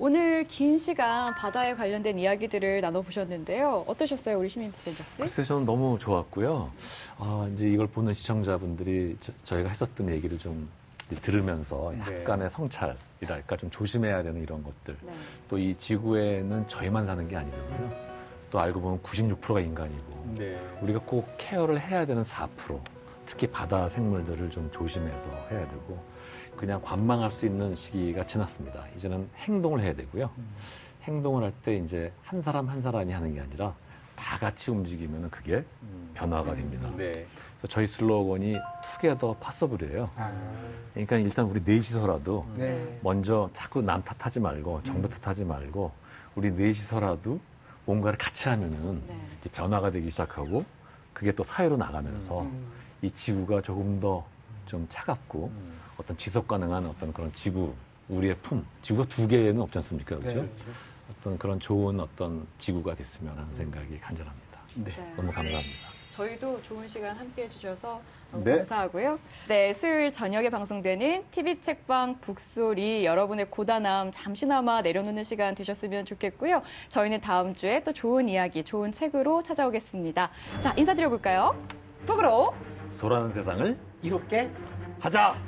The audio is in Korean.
오늘 긴 시간 바다에 관련된 이야기들을 나눠보셨는데요. 어떠셨어요, 우리 시민 디펜저스? 글쎄 저는 너무 좋았고요. 아, 이제 이걸 보는 시청자분들이 저, 희가 했었던 얘기를 좀 들으면서 네. 약간의 성찰이랄까 좀 조심해야 되는 이런 것들. 네. 또이 지구에는 저희만 사는 게 아니잖아요. 또 알고 보면 96%가 인간이고 네. 우리가 꼭 care를 해야 되는 4% 특히 바다 생물들을 좀 조심해서 해야 되고 그냥 관망할 수 있는 시기가 지났습니다. 이제는 행동을 해야 되고요. 행동을 할 때 이제 한 사람 한 사람이 하는 게 아니라 다 같이 움직이면 그게 음. 변화가 됩니다. 네. 그래서 저희 슬로건이 투게더 파서블이에요. 아. 그러니까 일단 우리 넷이서라도 네. 먼저 자꾸 남 탓하지 말고 정부 탓하지 말고 우리 넷이서라도 뭔가를 같이 하면은 네. 이제 변화가 되기 시작하고 그게 또 사회로 나가면서 음. 이 지구가 조금 더 좀 차갑고 음. 어떤 지속 가능한 어떤 그런 지구 우리의 품 지구가 두 개는 없지 않습니까 네. 그렇죠? 어떤 그런 좋은 어떤 지구가 됐으면 하는 생각이 간절합니다. 네. 네. 너무 감사합니다. 저희도 좋은 시간 함께 해주셔서 너무 네. 감사하고요. 네, 수요일 저녁에 방송되는 TV 책방 북소리 여러분의 고단함 잠시나마 내려놓는 시간 되셨으면 좋겠고요. 저희는 다음 주에 또 좋은 이야기, 좋은 책으로 찾아오겠습니다. 자, 인사드려볼까요? 북으로 소라는 세상을 이롭게 하자.